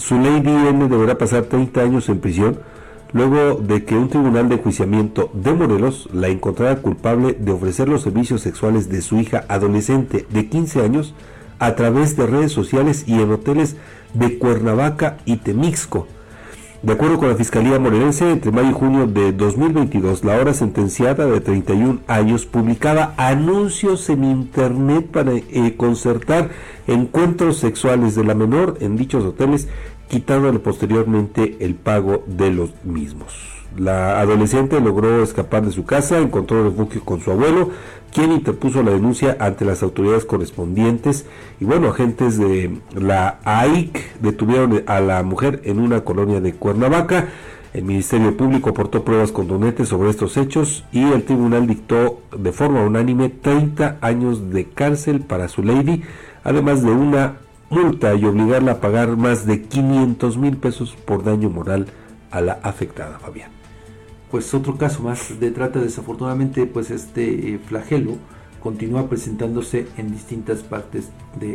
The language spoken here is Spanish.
su Lady N deberá pasar 30 años en prisión luego de que un tribunal de enjuiciamiento de Morelos la encontrara culpable de ofrecer los servicios sexuales de su hija adolescente de 15 años a través de redes sociales y en hoteles de Cuernavaca y Temixco. De acuerdo con la Fiscalía Morelense, entre mayo y junio de 2022, la hora sentenciada de 31 años publicaba anuncios en Internet para eh, concertar encuentros sexuales de la menor en dichos hoteles, quitándole posteriormente el pago de los mismos. La adolescente logró escapar de su casa, encontró refugio con su abuelo, quien interpuso la denuncia ante las autoridades correspondientes. Y bueno, agentes de la AIC detuvieron a la mujer en una colonia de Cuernavaca. El Ministerio Público aportó pruebas contundentes sobre estos hechos y el tribunal dictó de forma unánime 30 años de cárcel para su lady, además de una multa y obligarla a pagar más de 500 mil pesos por daño moral a la afectada, Fabián pues otro caso más de trata. Desafortunadamente, pues este eh, flagelo continúa presentándose en distintas partes de